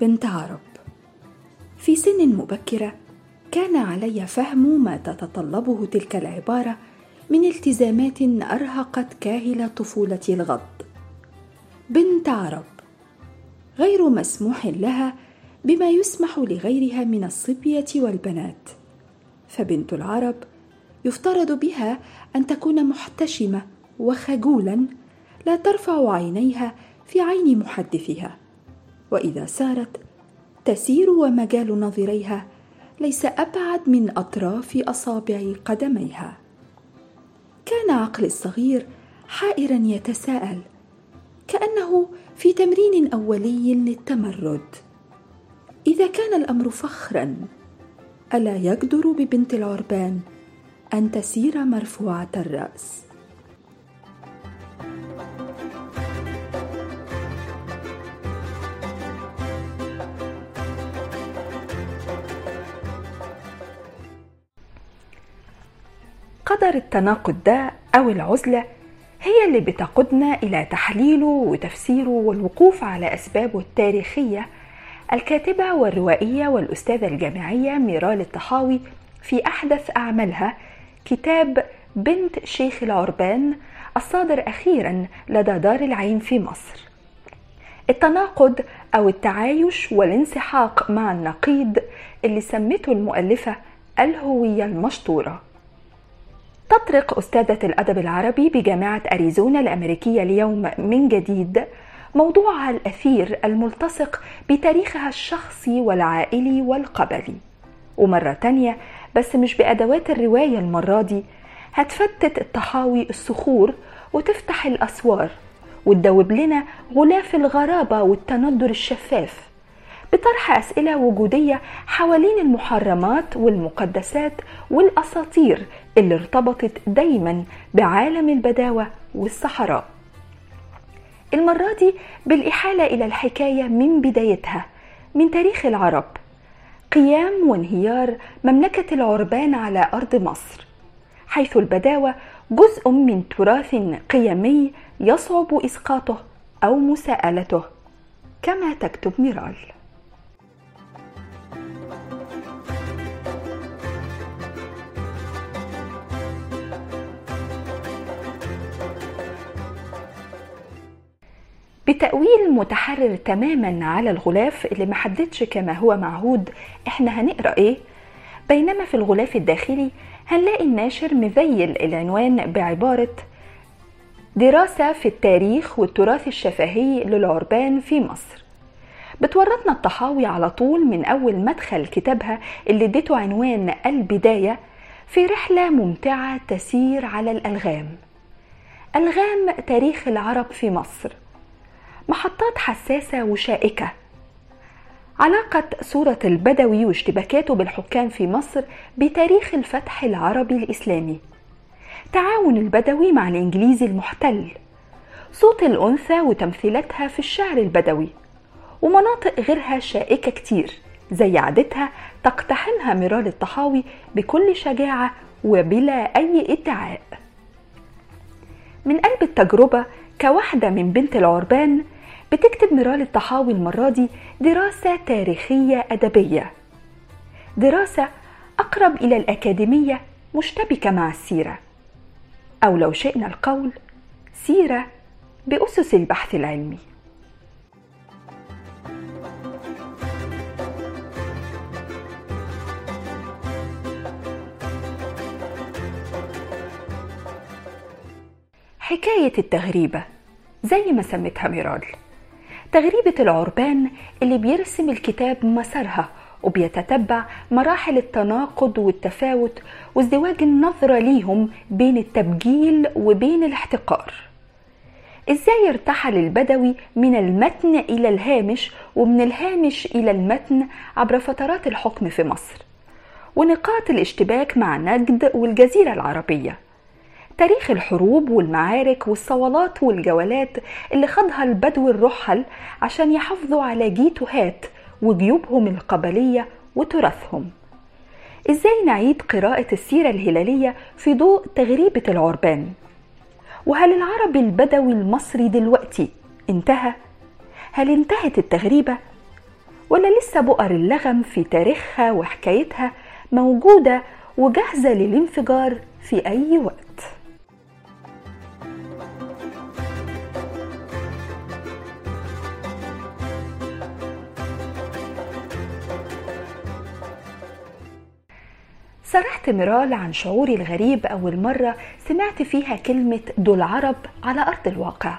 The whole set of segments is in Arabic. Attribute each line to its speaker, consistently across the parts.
Speaker 1: بنت عرب. في سن مبكرة كان علي فهم ما تتطلبه تلك العبارة من التزامات أرهقت كاهل طفولتي الغض. بنت عرب. غير مسموح لها بما يسمح لغيرها من الصبية والبنات. فبنت العرب يفترض بها أن تكون محتشمة وخجولا لا ترفع عينيها في عين محدثها. وإذا سارت تسير ومجال نظريها ليس أبعد من أطراف أصابع قدميها. كان عقلي الصغير حائرا يتساءل كأنه في تمرين أولي للتمرد. إذا كان الأمر فخرا ألا يجدر ببنت العربان أن تسير مرفوعة الرأس؟ قدر التناقض ده أو العزلة هي اللي بتقودنا إلى تحليله وتفسيره والوقوف على أسبابه التاريخية الكاتبة والروائية والأستاذة الجامعية ميرال الطحاوي في أحدث أعمالها كتاب بنت شيخ العربان الصادر أخيرا لدى دار العين في مصر. التناقض أو التعايش والانسحاق مع النقيض اللي سمته المؤلفة الهوية المشطورة. تطرق أستاذة الأدب العربي بجامعة أريزونا الأمريكية اليوم من جديد موضوعها الأثير الملتصق بتاريخها الشخصي والعائلي والقبلي. ومرة تانية بس مش بأدوات الرواية المرة دي هتفتت الطحاوي الصخور وتفتح الأسوار وتدوب لنا غلاف الغرابة والتندر الشفاف. بطرح أسئلة وجودية حوالين المحرمات والمقدسات والأساطير اللي ارتبطت دايما بعالم البداوة والصحراء المرة دي بالإحالة إلى الحكاية من بدايتها من تاريخ العرب. قيام وانهيار مملكة العربان على أرض مصر حيث البداوة جزء من تراث قيمي يصعب إسقاطه أو مساءلته كما تكتب ميرال. بتأويل متحرر تماما على الغلاف اللي محددش كما هو معهود. إحنا هنقرأ إيه؟ بينما في الغلاف الداخلي هنلاقي الناشر مذيل العنوان بعبارة دراسة في التاريخ والتراث الشفهي للعربان في مصر. بتورطنا الطحاوي على طول من أول مدخل كتابها اللي اديته عنوان البداية في رحلة ممتعة تسير على الألغام. ألغام تاريخ العرب في مصر. محطات حساسة وشائكة. علاقة صورة البدوي واشتباكاته بالحكام في مصر بتاريخ الفتح العربي الإسلامي. تعاون البدوي مع الإنجليزي المحتل. صوت الأنثى وتمثيلاتها في الشعر البدوي. ومناطق غيرها شائكة كتير زي عادتها تقتحمها ميرال الطحاوي بكل شجاعة وبلا أي ادعاء. من قلب التجربة كواحدة من بنت العربان بتكتب ميرال الطحاوي المرة دي دراسة تاريخية أدبية. دراسة أقرب إلى الأكاديمية مشتبكة مع السيرة. أو لو شئنا القول سيرة بأسس البحث العلمي. حكاية التغريبة زي ما سمتها ميرال. تغريبة العربان اللي بيرسم الكتاب مسارها وبيتتبع مراحل التناقض والتفاوت وازدواج النظرة ليهم بين التبجيل وبين الاحتقار. إزاي ارتحل البدوي من المتن إلى الهامش ومن الهامش إلى المتن عبر فترات الحكم في مصر؟ ونقاط الاشتباك مع نجد والجزيرة العربية. تاريخ الحروب والمعارك والصولات والجولات اللي خاضها البدو الرحل عشان يحافظوا على جيتوهات وجيوبهم القبلية وتراثهم. إزاي نعيد قراءة السيرة الهلالية في ضوء تغريبة العربان؟ وهل العربي البدوي المصري دلوقتي انتهى؟ هل انتهت التغريبة؟ ولا لسه بؤر اللغم في تاريخها وحكايتها موجودة وجاهزة للانفجار في أي وقت؟ صرحت ميرال عن شعوري الغريب أول مرة سمعت فيها كلمة دول عرب على أرض الواقع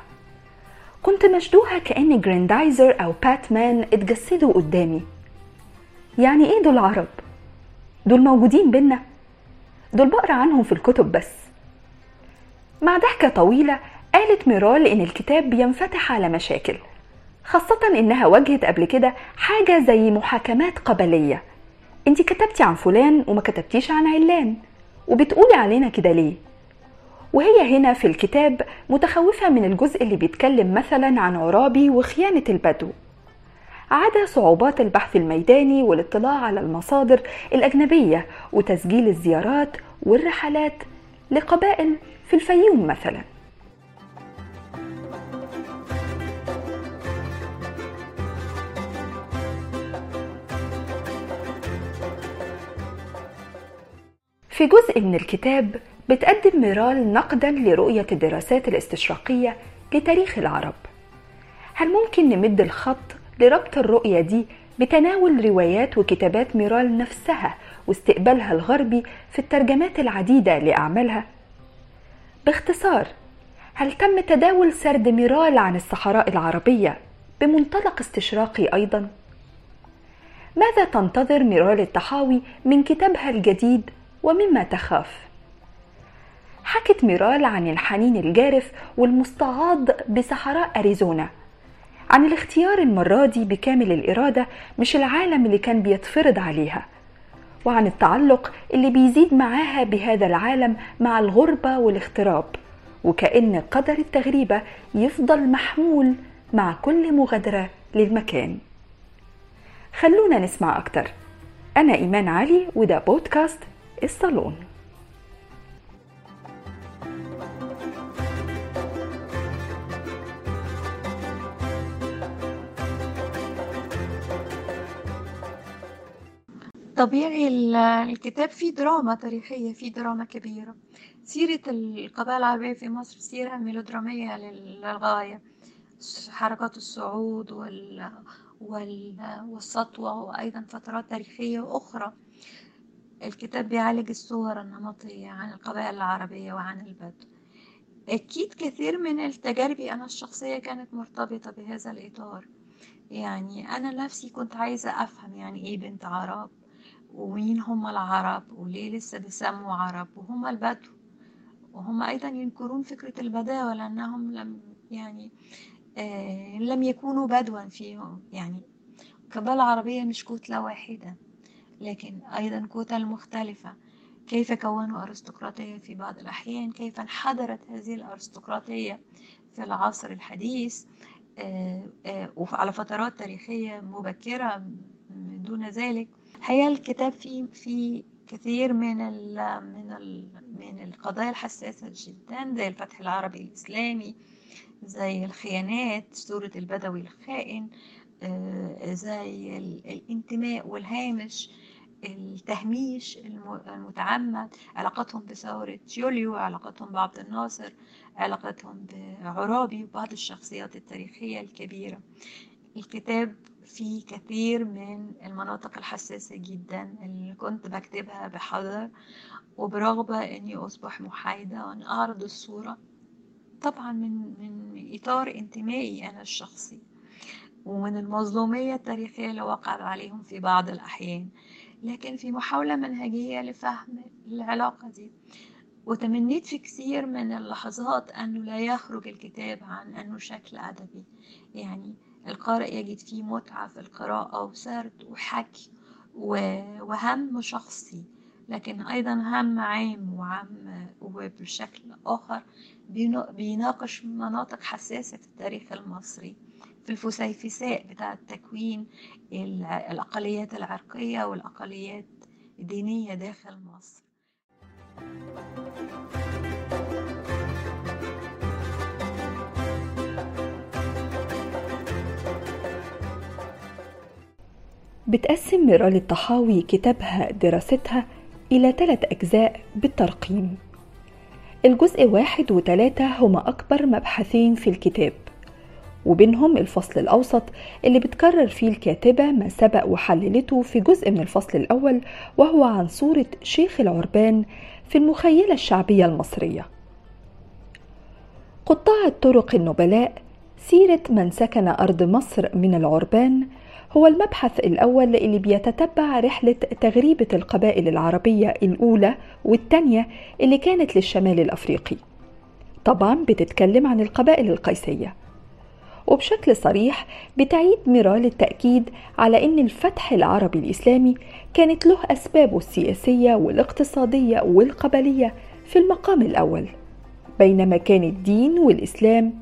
Speaker 1: كنت مشدوهة كأن جراندايزر أو باتمان اتجسدوا قدامي يعني إيه دول عرب؟ دول موجودين بينا؟ دول بقرأ عنهم في الكتب بس مع ضحكة طويلة قالت ميرال إن الكتاب بينفتح على مشاكل خاصة إنها واجهت قبل كده حاجة زي محاكمات قبلية انت كتبتي عن فلان وما كتبتيش عن علان وبتقولي علينا كده ليه؟ وهي هنا في الكتاب متخوفة من الجزء اللي بيتكلم مثلا عن عرابي وخيانة البدو. عدا صعوبات البحث الميداني والاطلاع على المصادر الأجنبية وتسجيل الزيارات والرحلات لقبائل في الفيوم مثلاً. في جزء من الكتاب بتقدم ميرال نقدا لرؤية الدراسات الاستشراقية لتاريخ العرب هل ممكن نمد الخط لربط الرؤية دي بتناول روايات وكتابات ميرال نفسها واستقبالها الغربي في الترجمات العديدة لأعمالها؟ باختصار هل تم تداول سرد ميرال عن الصحراء العربية بمنطلق استشراقي أيضا؟ ماذا تنتظر ميرال الطحاوي من كتابها الجديد ومما تخاف. حكت ميرال عن الحنين الجارف والمستعاض بصحراء أريزونا عن الاختيار المرة دي بكامل الإرادة مش العالم اللي كان بيتفرض عليها وعن التعلق اللي بيزيد معاها بهذا العالم مع الغربة والاغتراب وكأن قدر التغريبة يفضل محمول مع كل مغادرة للمكان. خلونا نسمع أكتر. أنا إيمان علي وده بودكاست الصالون.
Speaker 2: طبيعي الكتاب فيه دراما تاريخية فيه دراما كبيرة. سيرة القبائل العربية في مصر سيرة ميلودرامية للغاية. حركات الصعود وال... وال... والسطوة وأيضا فترات تاريخية أخرى. الكتاب بيعالج الصور النمطية عن القبائل العربية وعن البدو. أكيد كثير من التجارب أنا الشخصية كانت مرتبطة بهذا الإطار. يعني أنا نفسي كنت عايزة أفهم يعني إيه بنت عرب ومين هم العرب وليه لسه بيسموا عرب وهم البدو. وهم أيضا ينكرون فكرة البداوة لأنهم لم يعني آه لم يكونوا بدوا فيهم. يعني القبائل العربية مش كتلة واحدة. لكن أيضا كتل مختلفة كيف كونوا أرستقراطية في بعض الأحيان؟ كيف انحدرت هذه الأرستقراطية في العصر الحديث؟ آه، آه، وعلى فترات تاريخية مبكرة دون ذلك. هي الكتاب فيه في كثير من ال من ال من القضايا الحساسة جدا زي الفتح العربي الإسلامي زي الخيانات صورة البدوي الخائن آه، زي الانتماء والهامش التهميش المتعمد علاقتهم بثورة يوليو علاقتهم بعبد الناصر علاقتهم بعرابي وبعض الشخصيات التاريخية الكبيرة. الكتاب فيه كثير من المناطق الحساسة جدا اللي كنت بكتبها بحذر وبرغبة إني أصبح محايدة وأن أعرض الصورة طبعا من من إطار انتمائي أنا الشخصي ومن المظلومية التاريخية اللي وقعت عليهم في بعض الأحيان. لكن في محاولة منهجية لفهم العلاقة دي. وتمنيت في كثير من اللحظات أنه لا يخرج الكتاب عن أنه شكل أدبي. يعني القارئ يجد فيه متعة في القراءة وسرد وحكي وهم شخصي لكن أيضا هم عام وعام وبشكل آخر بيناقش مناطق حساسة في التاريخ المصري. في الفسيفساء بتاع تكوين الأقليات العرقية والأقليات الدينية داخل مصر.
Speaker 1: بتقسم ميرال الطحاوي كتابها دراستها إلى ثلاث أجزاء بالترقيم. الجزء واحد وتلاتة هما أكبر مبحثين في الكتاب. وبينهم الفصل الأوسط اللي بتكرر فيه الكاتبة ما سبق وحللته في جزء من الفصل الأول وهو عن صورة شيخ العربان في المخيلة الشعبية المصرية. قطاع الطرق النبلاء سيرة من سكن أرض مصر من العربان هو المبحث الأول اللي بيتتبع رحلة تغريبة القبائل العربية الأولى والثانية اللي كانت للشمال الأفريقي. طبعا بتتكلم عن القبائل القيسية. وبشكل صريح بتعيد ميرال التأكيد على أن الفتح العربي الإسلامي كانت له أسبابه السياسية والاقتصادية والقبلية في المقام الأول بينما كان الدين والإسلام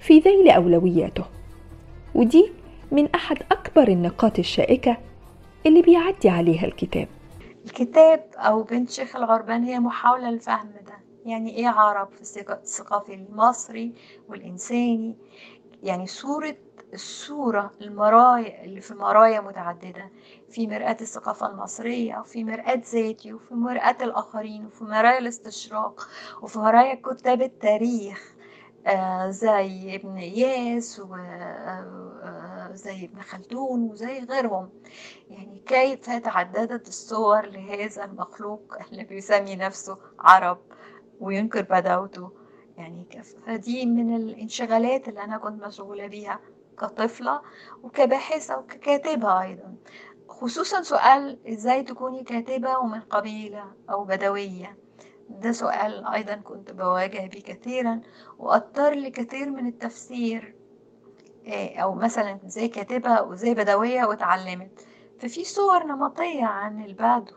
Speaker 1: في ذيل أولوياته. ودي من أحد أكبر النقاط الشائكة اللي بيعدي عليها الكتاب.
Speaker 2: الكتاب أو بنت شيخ الغربان هي محاولة لفهم ده. يعني إيه عرب في الثقافي المصري والإنساني. يعني صورة الصورة المرايا اللي في مرايا متعددة في مرآة الثقافة المصرية وفي مرآة ذاتي وفي مرآة الآخرين وفي مرايا الاستشراق وفي مرايا كتاب التاريخ آه زي ابن إياس وزي ابن خلدون وزي غيرهم. يعني كيف تعددت الصور لهذا المخلوق اللي بيسمي نفسه عرب وينكر بدوته يعني فدي من الانشغالات اللي أنا كنت مشغولة بيها كطفلة وكباحثة وككاتبة أيضا. خصوصا سؤال إزاي تكوني كاتبة ومن قبيلة أو بدوية. ده سؤال أيضا كنت بواجه بيه كثيرا وأضطر لكثير من التفسير أو مثلا زي كاتبة وزي بدوية واتعلمت. ففي صور نمطية عن البدو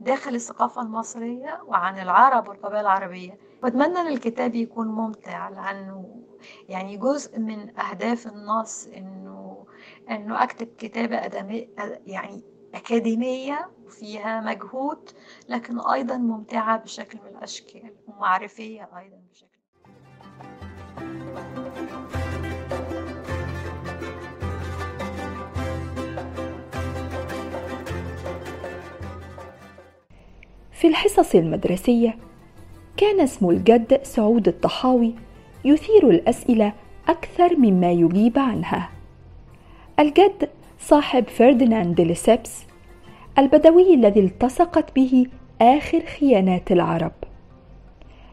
Speaker 2: داخل الثقافة المصرية وعن العرب والقبائل العربية. وأتمنى أن الكتاب يكون ممتع لأنه يعني جزء من أهداف النص إنه إنه أكتب كتابة أدمي يعني أكاديمية وفيها مجهود لكن أيضا ممتعة بشكل من الأشكال ومعرفية أيضا بشكل
Speaker 1: في الحصص المدرسية كان اسم الجد سعود الطحاوي يثير الأسئلة أكثر مما يجيب عنها. الجد صاحب فرديناند ليسبس البدوي الذي التصقت به آخر خيانات العرب.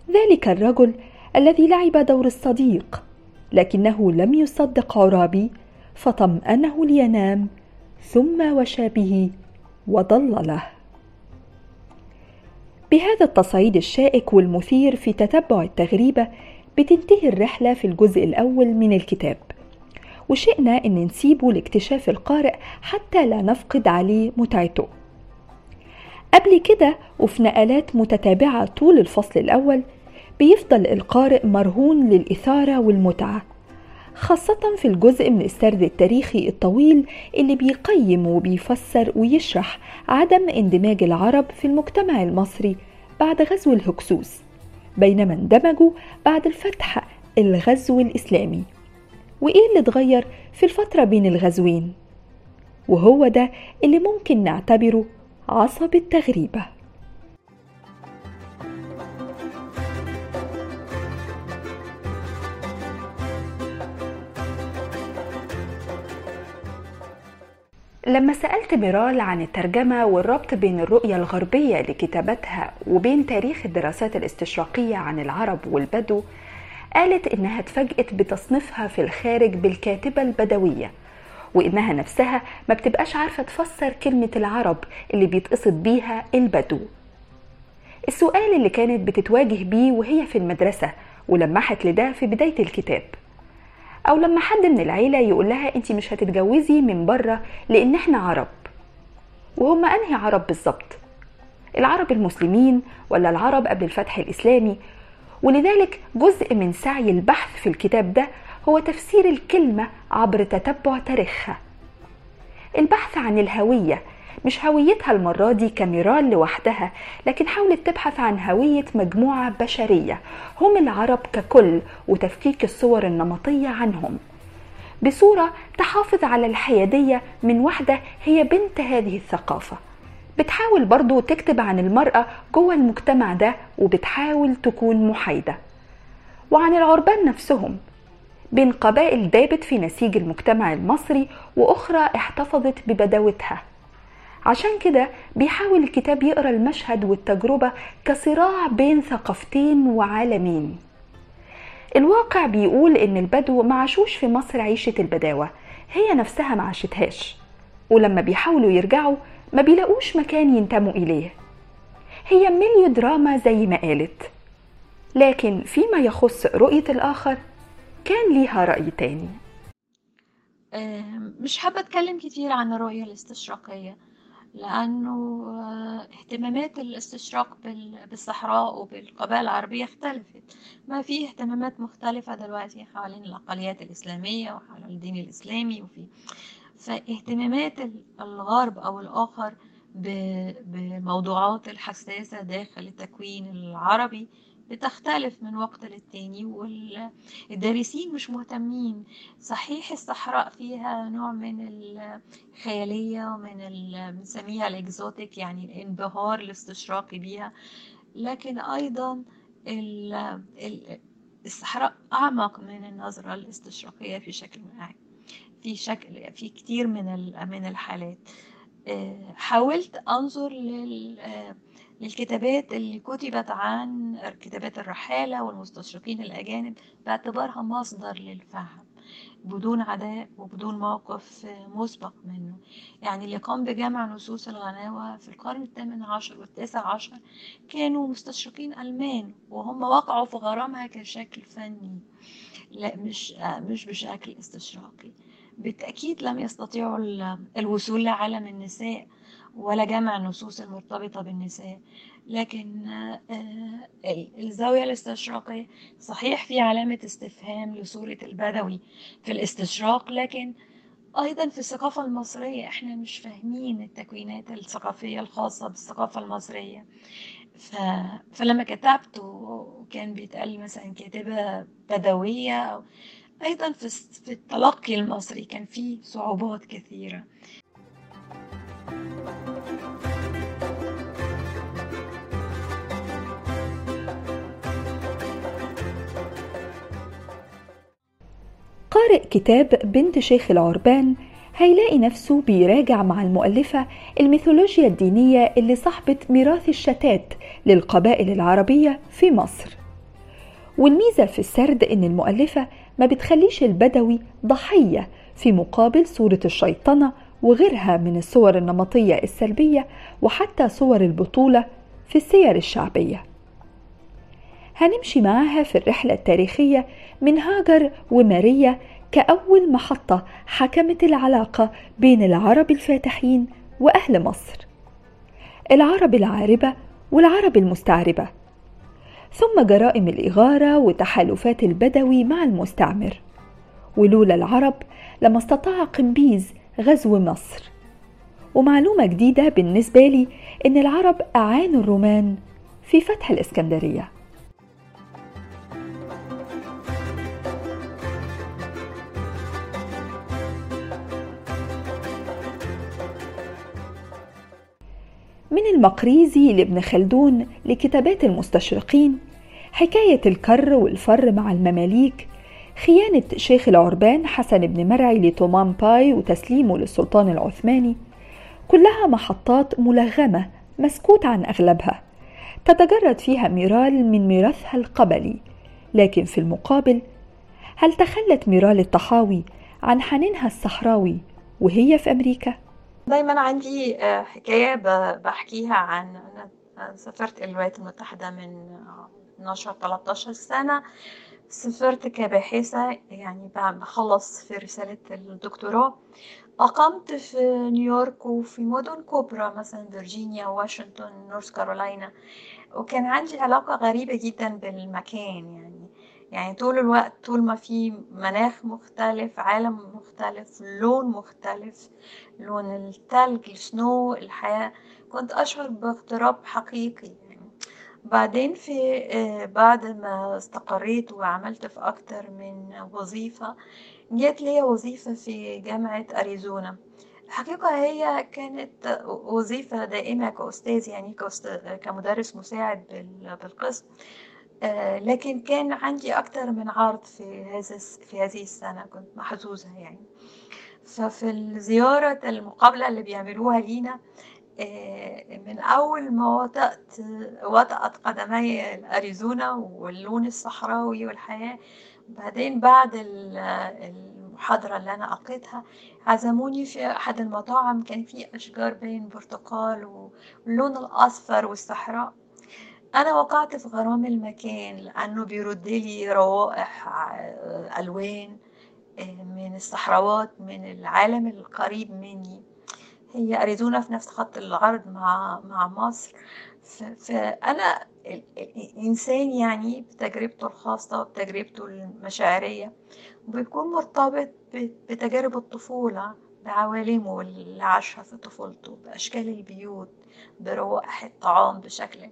Speaker 1: ذلك الرجل الذي لعب دور الصديق لكنه لم يصدق عرابي فطمأنه لينام ثم وشى به وضلله بهذا التصعيد الشائك والمثير في تتبع التغريبة بتنتهي الرحلة في الجزء الأول من الكتاب. وشئنا أن نسيبه لاكتشاف القارئ حتى لا نفقد عليه متعته. قبل كده وفي نقلات متتابعة طول الفصل الأول بيفضل القارئ مرهون للإثارة والمتعة. خاصة في الجزء من السرد التاريخي الطويل اللي بيقيم وبيفسر ويشرح عدم اندماج العرب في المجتمع المصري بعد غزو الهكسوس بينما اندمجوا بعد الفتح الغزو الإسلامي. وإيه اللي اتغير في الفترة بين الغزوين؟ وهو ده اللي ممكن نعتبره عصب التغريبة. لما سألت ميرال عن الترجمة والربط بين الرؤية الغربية لكتابتها وبين تاريخ الدراسات الاستشراقية عن العرب والبدو قالت إنها اتفاجئت بتصنيفها في الخارج بالكاتبة البدوية وإنها نفسها ما بتبقاش عارفة تفسر كلمة العرب اللي بيتقصد بيها البدو. السؤال اللي كانت بتتواجه بيه وهي في المدرسة ولمحت لده في بداية الكتاب. أو لما حد من العيلة يقول لها انت مش هتتجوزي من بره لأن إحنا عرب. وهم أنهي عرب بالظبط؟ العرب المسلمين ولا العرب قبل الفتح الإسلامي؟ ولذلك جزء من سعي البحث في الكتاب ده هو تفسير الكلمة عبر تتبع تاريخها. البحث عن الهوية مش هويتها المرة دي كميرال لوحدها لكن حاولت تبحث عن هوية مجموعة بشرية هم العرب ككل وتفكيك الصور النمطية عنهم. بصورة تحافظ على الحيادية من واحدة هي بنت هذه الثقافة. بتحاول برضو تكتب عن المرأة جوه المجتمع ده وبتحاول تكون محايدة. وعن العربان نفسهم. بين قبائل دابت في نسيج المجتمع المصري وأخرى احتفظت ببداوتها. عشان كده بيحاول الكتاب يقرأ المشهد والتجربة كصراع بين ثقافتين وعالمين. الواقع بيقول إن البدو ما عاشوش في مصر عيشة البداوة هي نفسها ما عاشتهاش. ولما بيحاولوا يرجعوا ما بيلاقوش مكان ينتموا إليه. هي ميليو دراما زي ما قالت. لكن فيما يخص رؤية الآخر كان ليها رأي تاني.
Speaker 2: مش حابة أتكلم كتير عن الرؤية الاستشراقية. لأنه اهتمامات الاستشراق بالصحراء وبالقبائل العربية اختلفت. ما في اهتمامات مختلفة دلوقتي حوالين الأقليات الإسلامية وحول الدين الإسلامي وفي فاهتمامات الغرب أو الآخر بالموضوعات الحساسة داخل التكوين العربي بتختلف من وقت للتاني والدارسين مش مهتمين. صحيح الصحراء فيها نوع من الخيالية ومن بنسميها الإكزوتيك يعني الانبهار الاستشراقي بيها. لكن أيضا الصحراء أعمق من النظرة الاستشراقية في شكل عام في شكل في كتير من من الحالات. حاولت أنظر لل للكتابات اللي كتبت عن كتابات الرحالة والمستشرقين الأجانب باعتبارها مصدر للفهم بدون عداء وبدون موقف مسبق منه. يعني اللي قام بجمع نصوص الغناوة في القرن الثامن عشر والتاسع عشر كانوا مستشرقين ألمان وهم وقعوا في غرامها كشكل فني لا مش مش بشكل استشراقي. بالتأكيد لم يستطيعوا الوصول لعالم النساء ولا جمع النصوص المرتبطة بالنساء. لكن الزاوية الاستشراقية صحيح في علامة استفهام لصورة البدوي في الاستشراق لكن أيضا في الثقافة المصرية إحنا مش فاهمين التكوينات الثقافية الخاصة بالثقافة المصرية. ف... فلما كتبت وكان بيتقال مثلا كاتبة بدوية أيضا في التلقي المصري كان فيه صعوبات كثيرة.
Speaker 1: قارئ كتاب بنت شيخ العربان هيلاقي نفسه بيراجع مع المؤلفة الميثولوجيا الدينية اللي صاحبت ميراث الشتات للقبائل العربية في مصر. والميزة في السرد إن المؤلفة ما بتخليش البدوي ضحية في مقابل صورة الشيطنة وغيرها من الصور النمطية السلبية وحتى صور البطولة في السير الشعبية. هنمشي معاها في الرحلة التاريخية من هاجر وماريا كأول محطة حكمت العلاقة بين العرب الفاتحين وأهل مصر. العرب العاربة والعرب المستعربة ثم جرائم الإغارة وتحالفات البدوي مع المستعمر. ولولا العرب لما استطاع قمبيز غزو مصر. ومعلومة جديدة بالنسبة لي إن العرب أعانوا الرومان في فتح الإسكندرية. من المقريزي لابن خلدون لكتابات المستشرقين حكاية الكر والفر مع المماليك خيانة شيخ العربان حسن بن مرعي لتومان باي وتسليمه للسلطان العثماني كلها محطات ملغمة مسكوت عن أغلبها تتجرد فيها ميرال من ميراثها القبلي لكن في المقابل هل تخلت ميرال الطحاوي عن حنينها الصحراوي وهي في أمريكا؟
Speaker 2: دايما عندي حكاية بحكيها عن أنا سافرت الولايات المتحدة من 12 13 سنة. سافرت كباحثة يعني بخلص في رسالة الدكتوراه. أقمت في نيويورك وفي مدن كبرى مثلا فيرجينيا واشنطن نورث كارولاينا. وكان عندي علاقة غريبة جدا بالمكان يعني يعني طول الوقت طول ما في مناخ مختلف عالم مختلف لون مختلف لون التلج السنو الحياة كنت أشعر باغتراب حقيقي يعني. بعدين في بعد ما استقريت وعملت في أكتر من وظيفة جات لي وظيفة في جامعة أريزونا. الحقيقة هي كانت وظيفة دائمة كأستاذ يعني كمدرس مساعد بال- بالقسم. آه، لكن كان عندي أكتر من عرض في هذا في هذه السنة كنت محظوظة يعني. ففي الزيارة المقابلة اللي بيعملوها لينا آه، من أول ما وطأت وطأت قدمي أريزونا واللون الصحراوي والحياة بعدين بعد ال- المحاضرة اللي أنا ألقيتها عزموني في أحد المطاعم كان فيه أشجار بين برتقال واللون الأصفر والصحراء. أنا وقعت في غرام المكان لأنه بيرد لي روائح ع- ألوان آه، من الصحراوات من العالم القريب مني. هي أريزونا في نفس خط العرض مع مع مصر. فأنا ال- ال- الإنسان يعني بتجربته الخاصة وبتجربته المشاعرية بيكون مرتبط بتجارب الطفولة بعوالمه اللي عاشها في طفولته بأشكال البيوت بروائح الطعام بشكل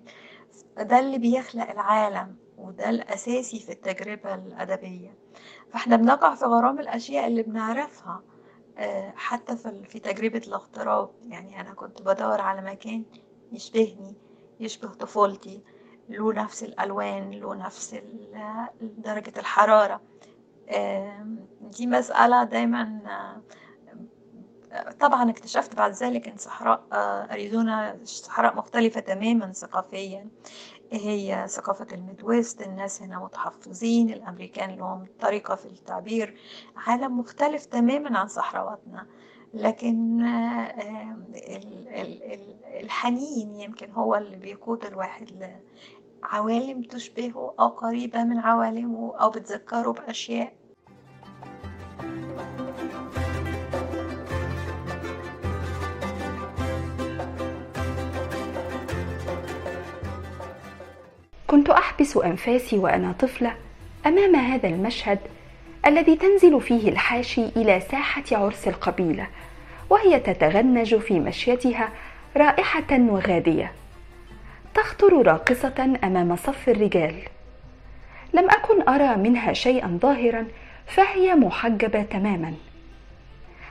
Speaker 2: ده اللي بيخلق العالم وده الأساسي في التجربة الأدبية. فإحنا بنقع في غرام الأشياء اللي بنعرفها آه، حتى في تجربة الاغتراب. يعني أنا كنت بدور على مكان يشبهني يشبه طفولتي. له نفس الألوان له نفس درجة الحرارة. دي مسألة دايما طبعا اكتشفت بعد ذلك إن صحراء آه، اريزونا صحراء مختلفة تماما ثقافيا. هي ثقافة الميدويست الناس هنا متحفظين الأمريكان لهم طريقة في التعبير عالم مختلف تماما عن صحراواتنا. لكن آه، ال- ال- ال- الحنين يمكن هو اللي بيقود الواحد لعوالم تشبهه أو قريبة من عوالمه أو بتذكره بأشياء
Speaker 1: كنت أحبس أنفاسي وأنا طفلة أمام هذا المشهد الذي تنزل فيه الحاشي إلى ساحة عرس القبيلة وهي تتغنج في مشيتها رائحة وغادية. تخطر راقصة أمام صف الرجال. لم أكن أرى منها شيئا ظاهرا فهي محجبة تماما.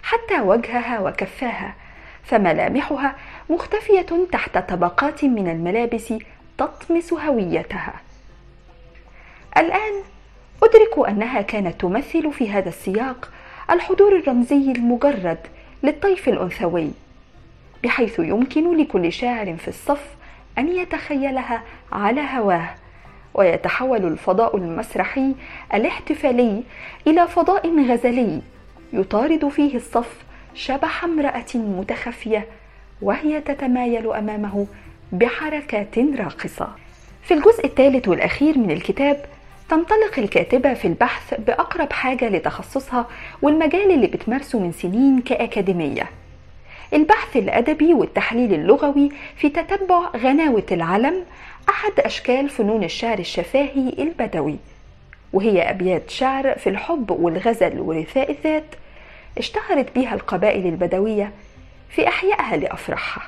Speaker 1: حتى وجهها وكفاها فملامحها مختفية تحت طبقات من الملابس تطمس هويتها. الآن أدرك أنها كانت تمثل في هذا السياق الحضور الرمزي المجرد للطيف الأنثوي بحيث يمكن لكل شاعر في الصف أن يتخيلها على هواه ويتحول الفضاء المسرحي الاحتفالي إلى فضاء غزلي يطارد فيه الصف شبح امرأة متخفية وهي تتمايل أمامه بحركات راقصة. في الجزء الثالث والأخير من الكتاب تنطلق الكاتبة في البحث بأقرب حاجة لتخصصها والمجال اللي بتمارسه من سنين كأكاديمية. البحث الأدبي والتحليل اللغوي في تتبع غناوة العلم أحد أشكال فنون الشعر الشفاهي البدوي. وهي أبيات شعر في الحب والغزل ورثاء الذات اشتهرت بها القبائل البدوية في أحيائها لافراحها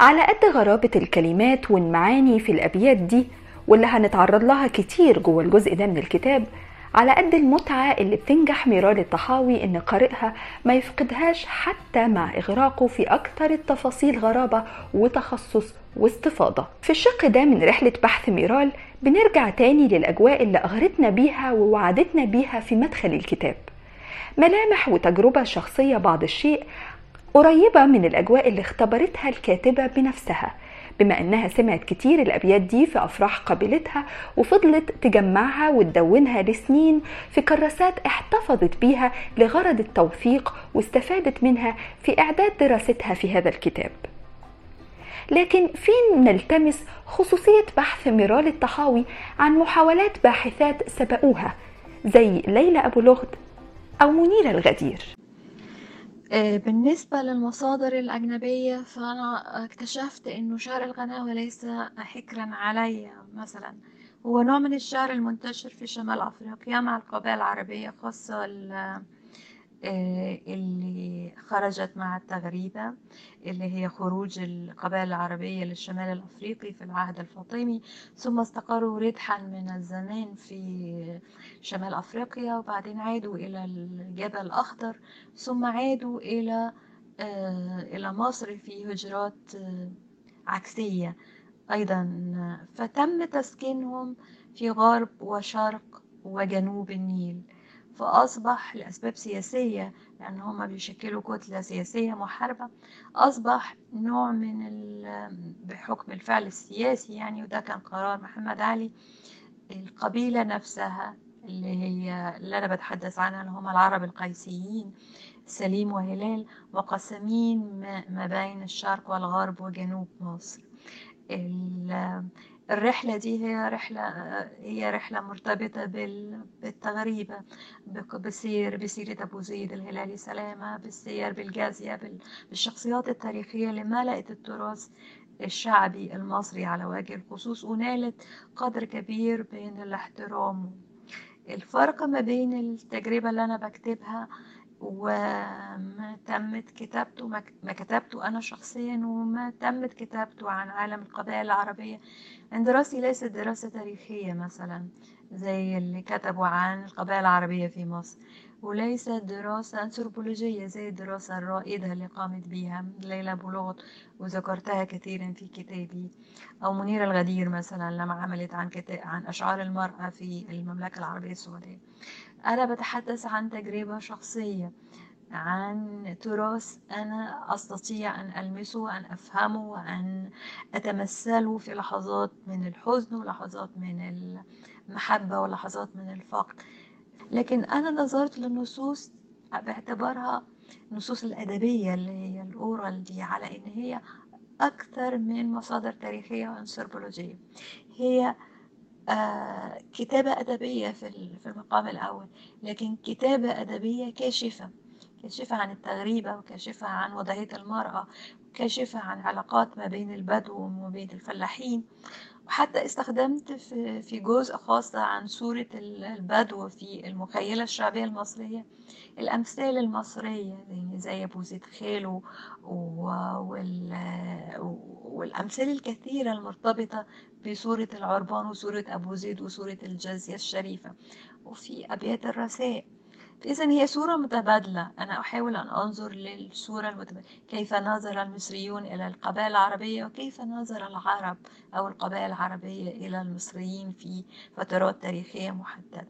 Speaker 1: على قد غرابة الكلمات والمعاني في الأبيات دي واللي هنتعرض لها كتير جوه الجزء ده من الكتاب على قد المتعة اللي بتنجح ميرال الطحاوي إن قارئها ما يفقدهاش حتى مع إغراقه في أكتر التفاصيل غرابة وتخصص واستفاضة. في الشق ده من رحلة بحث ميرال بنرجع تاني للأجواء اللي أغرتنا بيها ووعدتنا بيها في مدخل الكتاب. ملامح وتجربة شخصية بعض الشيء قريبة من الأجواء اللي اختبرتها الكاتبة بنفسها بما أنها سمعت كتير الأبيات دي في أفراح قبيلتها وفضلت تجمعها وتدونها لسنين في كراسات احتفظت بيها لغرض التوثيق واستفادت منها في إعداد دراستها في هذا الكتاب. لكن فين نلتمس خصوصية بحث ميرال الطحاوي عن محاولات باحثات سبقوها زي ليلى أبو لغد أو منيرة الغدير؟
Speaker 2: آه، بالنسبة للمصادر الأجنبية فأنا اكتشفت إنه شعر الغناوة ليس حكرا علي مثلا. هو نوع من الشعر المنتشر في شمال أفريقيا مع القبائل العربية خاصة ال- اللي خرجت مع التغريبة اللي هي خروج القبائل العربية للشمال الأفريقي في العهد الفاطمي. ثم استقروا ردحا من الزمان في شمال أفريقيا وبعدين عادوا إلى الجبل الأخضر. ثم عادوا إلى آه، إلى مصر في هجرات آه، عكسية أيضا. فتم تسكينهم في غرب وشرق وجنوب النيل. فأصبح لأسباب سياسية لأن هما بيشكلوا كتلة سياسية محاربة أصبح نوع من بحكم الفعل السياسي يعني وده كان قرار محمد علي القبيلة نفسها اللي هي اللي أنا بتحدث عنها اللي هم العرب القيسيين سليم وهلال مقسمين ما بين الشرق والغرب وجنوب مصر. الرحلة دي هي رحلة هي رحلة مرتبطة بالتغريبة بسير بسيرة أبو زيد الهلالي سلامة بالسير بالجازية بالشخصيات التاريخية اللي ملأت التراث الشعبي المصري على وجه الخصوص ونالت قدر كبير بين الاحترام. الفرق ما بين التجربة اللي أنا بكتبها وما تمت كتابته ما كتبته أنا شخصيا وما تمت كتابته عن عالم القبائل العربية إن دراستي ليست دراسة تاريخية مثلا زي اللي كتبوا عن القبائل العربية في مصر وليست دراسة أنثروبولوجية زي الدراسة الرائدة اللي قامت بها ليلى بولوط وذكرتها كثيرا في كتابي. أو منيرة الغدير مثلا لما عملت عن كتاب عن أشعار المرأة في المملكة العربية السعودية. أنا بتحدث عن تجربة شخصية عن تراث أنا أستطيع أن ألمسه وأن أفهمه وأن أتمثله في لحظات من الحزن ولحظات من المحبة ولحظات من الفقر. لكن أنا نظرت للنصوص باعتبارها النصوص الأدبية اللي هي الأورال دي على إن هي أكثر من مصادر تاريخية وأنثروبولوجية. هي آه كتابة أدبية في المقام الأول لكن كتابة أدبية كاشفة. كاشفة عن التغريبة وكاشفة عن وضعية المرأة وكاشفة عن علاقات ما بين البدو وما بين الفلاحين. وحتى استخدمت في جزء خاص عن صورة البدو في المخيلة الشعبية المصرية. الأمثال المصرية يعني زي أبو زيد خيلو والأمثال الكثيرة المرتبطة بصورة العربان وصورة أبو زيد وصورة الجزية الشريفة. وفي أبيات الرثاء إذا هي صورة متبادلة. أنا أحاول أن أنظر للصورة المتبادلة. كيف نظر المصريون إلى القبائل العربية وكيف نظر العرب أو القبائل العربية إلى المصريين في فترات تاريخية محددة؟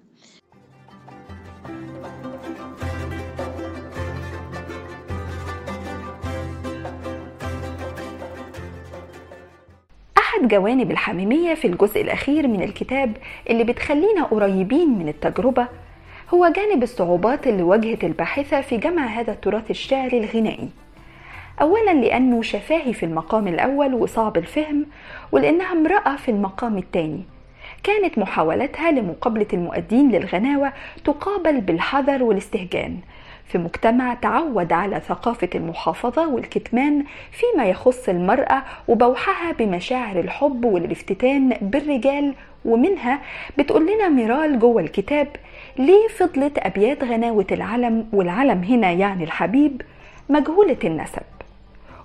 Speaker 1: أحد جوانب الحميمية في الجزء الأخير من الكتاب اللي بتخلينا قريبين من التجربة هو جانب الصعوبات اللي واجهت الباحثة في جمع هذا التراث الشعري الغنائي. أولا لأنه شفاهي في المقام الأول وصعب الفهم ولأنها امرأة في المقام الثاني. كانت محاولتها لمقابلة المؤدين للغناوة تقابل بالحذر والاستهجان. في مجتمع تعود على ثقافة المحافظة والكتمان فيما يخص المرأة وبوحها بمشاعر الحب والافتتان بالرجال ومنها بتقول لنا ميرال جوه الكتاب ليه فضلت أبيات غناوة العلم والعلم هنا يعني الحبيب مجهولة النسب.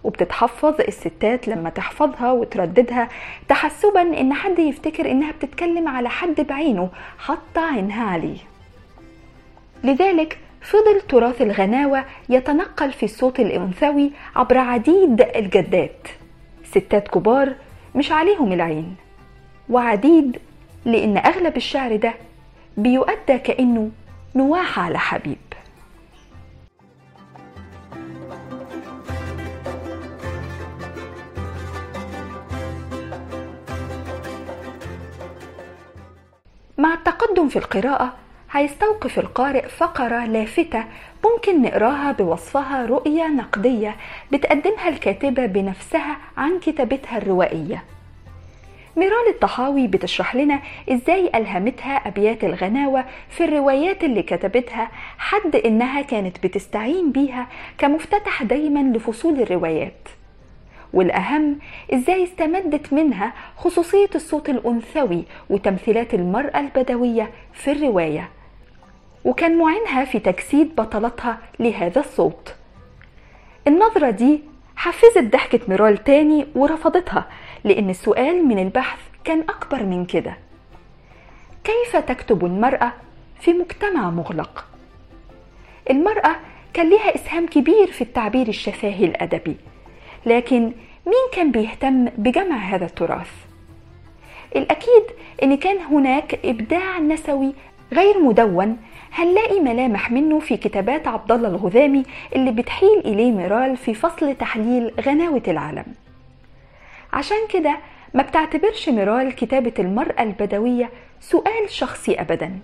Speaker 1: وبتتحفظ الستات لما تحفظها وترددها تحسبا إن حد يفتكر إنها بتتكلم على حد بعينه حاطه عينها عليه. لذلك فضل تراث الغناوة يتنقل في الصوت الأنثوي عبر عديد الجدات. ستات كبار مش عليهم العين. وعديد لأن أغلب الشعر ده بيؤدى كأنه نواح على حبيب. مع التقدم في القراءة هيستوقف القارئ فقرة لافتة ممكن نقراها بوصفها رؤية نقدية بتقدمها الكاتبة بنفسها عن كتابتها الروائية. ميرال الطحاوي بتشرح لنا إزاي ألهمتها أبيات الغناوة في الروايات اللي كتبتها حد إنها كانت بتستعين بيها كمفتتح دايما لفصول الروايات. والأهم إزاي استمدت منها خصوصية الصوت الأنثوي وتمثيلات المرأة البدوية في الرواية. وكان معينها في تجسيد بطلتها لهذا الصوت. النظرة دي حفزت ضحكة ميرال تاني ورفضتها لأن السؤال من البحث كان أكبر من كده كيف تكتب المرأة في مجتمع مغلق؟ المرأة كان لها إسهام كبير في التعبير الشفاهي الأدبي لكن مين كان بيهتم بجمع هذا التراث؟ الأكيد إن كان هناك إبداع نسوي غير مدون هنلاقي ملامح منه في كتابات عبد الله الغذامي اللي بتحيل إليه ميرال في فصل تحليل غناوة العالم عشان كده ما بتعتبرش ميرال كتابة المرأة البدوية سؤال شخصي أبدا.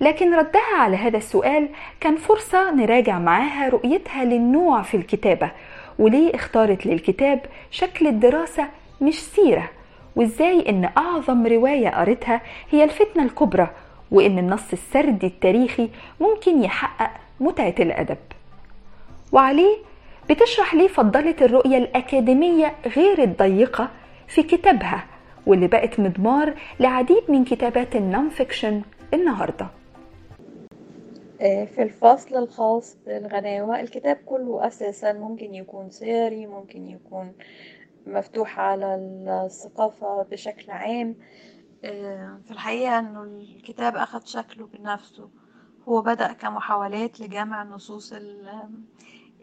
Speaker 1: لكن ردها على هذا السؤال كان فرصة نراجع معاها رؤيتها للنوع في الكتابة وليه اختارت للكتاب شكل الدراسة مش سيرة وإزاي إن أعظم رواية قريتها هي الفتنة الكبرى وإن النص السردي التاريخي ممكن يحقق متعة الأدب. وعليه بتشرح ليه فضلت الرؤية الأكاديمية غير الضيقة في كتابها واللي بقت مضمار لعديد من كتابات ال non-fiction النهارده.
Speaker 2: في الفصل الخاص بالغناوة الكتاب كله أساسا ممكن يكون سيري ممكن يكون مفتوح على الثقافة بشكل عام. في الحقيقة أنه الكتاب أخذ شكله بنفسه. هو بدأ كمحاولات لجمع نصوص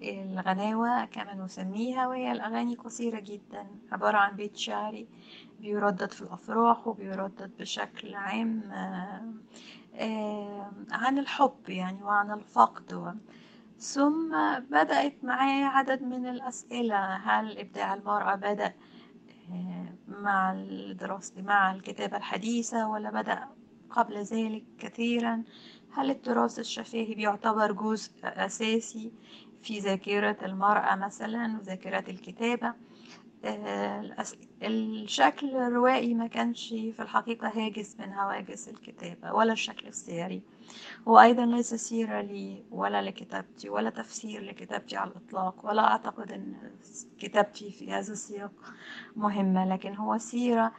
Speaker 2: الغناوة كما نسميها وهي الأغاني قصيرة جدا عبارة عن بيت شعري بيردد في الأفراح وبيردد بشكل عام عن الحب يعني وعن الفقد. ثم بدأت معاه عدد من الأسئلة هل إبداع المرأة بدأ مع الدراسة مع الكتابة الحديثة ولا بدأ قبل ذلك كثيرا؟ هل التراث الشفاهي بيعتبر جزء أساسي؟ في ذاكرة المرأة مثلا وذاكرة الكتابة. الشكل الروائي ما كانش في الحقيقة هاجس من هواجس الكتابة ولا الشكل السيري. هو أيضا ليس سيرة لي ولا لكتابتي ولا تفسير لكتابتي على الإطلاق ولا أعتقد أن كتابتي في هذا السياق مهمة لكن هو سيرة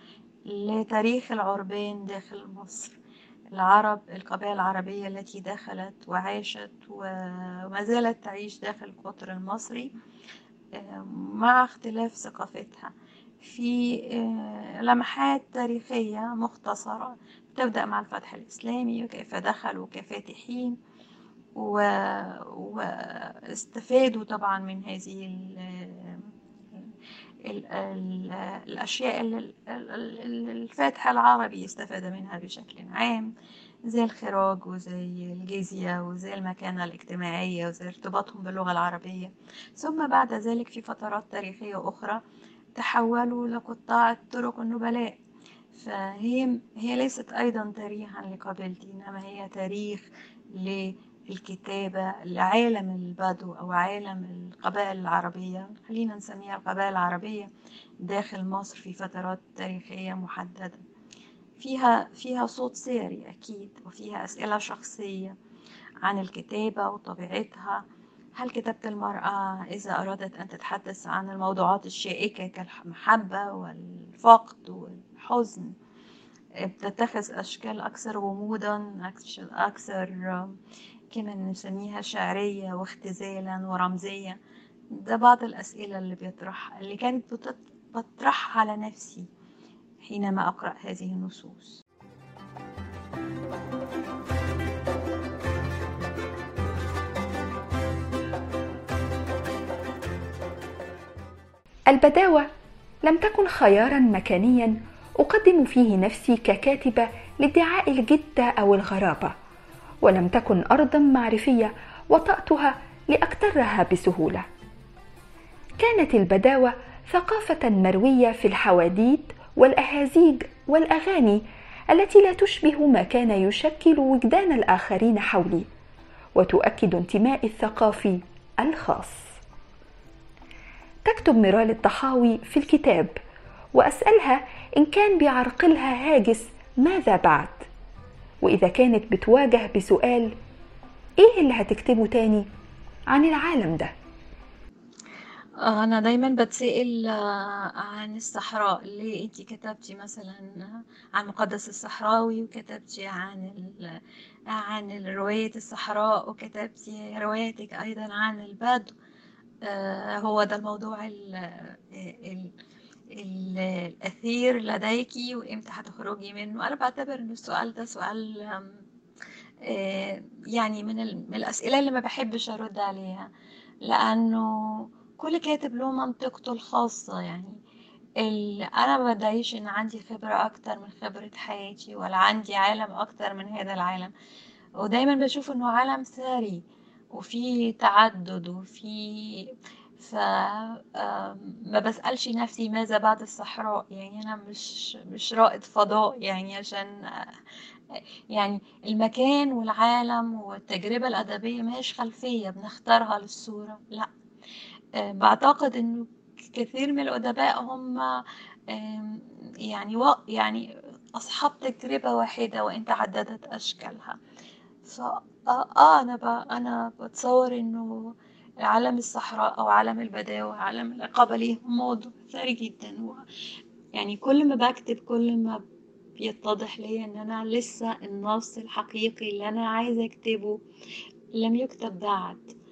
Speaker 2: لتاريخ العربان داخل مصر. العرب القبائل العربية التي دخلت وعاشت وما زالت تعيش داخل القطر المصري مع اختلاف ثقافتها. في لمحات تاريخية مختصرة تبدأ مع الفتح الإسلامي وكيف دخلوا كفاتحين واستفادوا طبعا من هذه ال ال ال الأشياء اللي الفاتح العربي استفاد منها بشكل عام زي الخراج وزي الجزية وزي المكانة الاجتماعية وزي ارتباطهم باللغة العربية. ثم بعد ذلك في فترات تاريخية أخرى تحولوا لقطاع الطرق النبلاء. فهي هي ليست أيضا تاريخا لقبيلتي إنما هي تاريخ للكتابة لعالم البدو أو عالم القبائل العربية خلينا نسميها القبائل العربية داخل مصر في فترات تاريخية محددة. فيها فيها صوت سيري أكيد وفيها أسئلة شخصية عن الكتابة وطبيعتها. هل كتابة المرأة إذا أرادت أن تتحدث عن الموضوعات الشائكة كالمحبة والفقد والحزن؟ بتتخذ أشكال أكثر غموضا أكثر كما نسميها شعرية واختزالا ورمزية. ده بعض الأسئلة اللي بيطرحها اللي كانت بطرحها على نفسي حينما أقرأ هذه النصوص.
Speaker 1: البداوة لم تكن خيارا مكانيا أقدم فيه نفسي ككاتبة لادعاء الجدة أو الغرابة. ولم تكن أرضا معرفية وطأتها لأكترها بسهولة. كانت البداوة ثقافة مروية في الحواديت والأهازيج والأغاني التي لا تشبه ما كان يشكل وجدان الآخرين حولي وتؤكد انتمائي الثقافي الخاص. تكتب ميرال الطحاوي في الكتاب وأسألها إن كان بيعرقلها هاجس ماذا بعد؟ وإذا كانت بتواجه بسؤال إيه اللي هتكتبه تاني عن العالم ده
Speaker 2: أنا دايما بتسأل آه، عن الصحراء ليه انتي كتبتي مثلا عن مقدس الصحراوي وكتبتي عن. عن رواية الصحراء وكتبتي روايتك أيضا عن البدو آه، هو ده الموضوع ال... ال... ال- الأثير لديكي وإمتى هتخرجي منه. أنا بعتبر إن السؤال ده سؤال آه، يعني من ال- من الأسئلة اللي ما بحبش أرد عليها. لأنه كل كاتب له منطقته الخاصة يعني. أنا ما بدعيش إن عندي خبرة أكتر من خبرة حياتي ولا عندي عالم أكتر من هذا العالم. ودايما بشوف إنه عالم ثري وفي تعدد وفي ف آم، ما بسألش نفسي ماذا بعد الصحراء يعني أنا مش مش رائد فضاء يعني عشان يعني المكان والعالم والتجربة الأدبية مش خلفية بنختارها للصورة لأ. بعتقد إنه كثير من الأدباء هم يعني و... يعني أصحاب تجربة واحدة وإن تعددت أشكالها. ف آه آه، أنا ب... أنا بتصور إنه عالم الصحراء أو عالم البداوة عالم العقابة ليه موضوع ثري جدا. و... يعني كل ما بكتب كل ما بيتضح لي إن أنا لسه النص الحقيقي اللي أنا عايزة أكتبه لم يكتب بعد.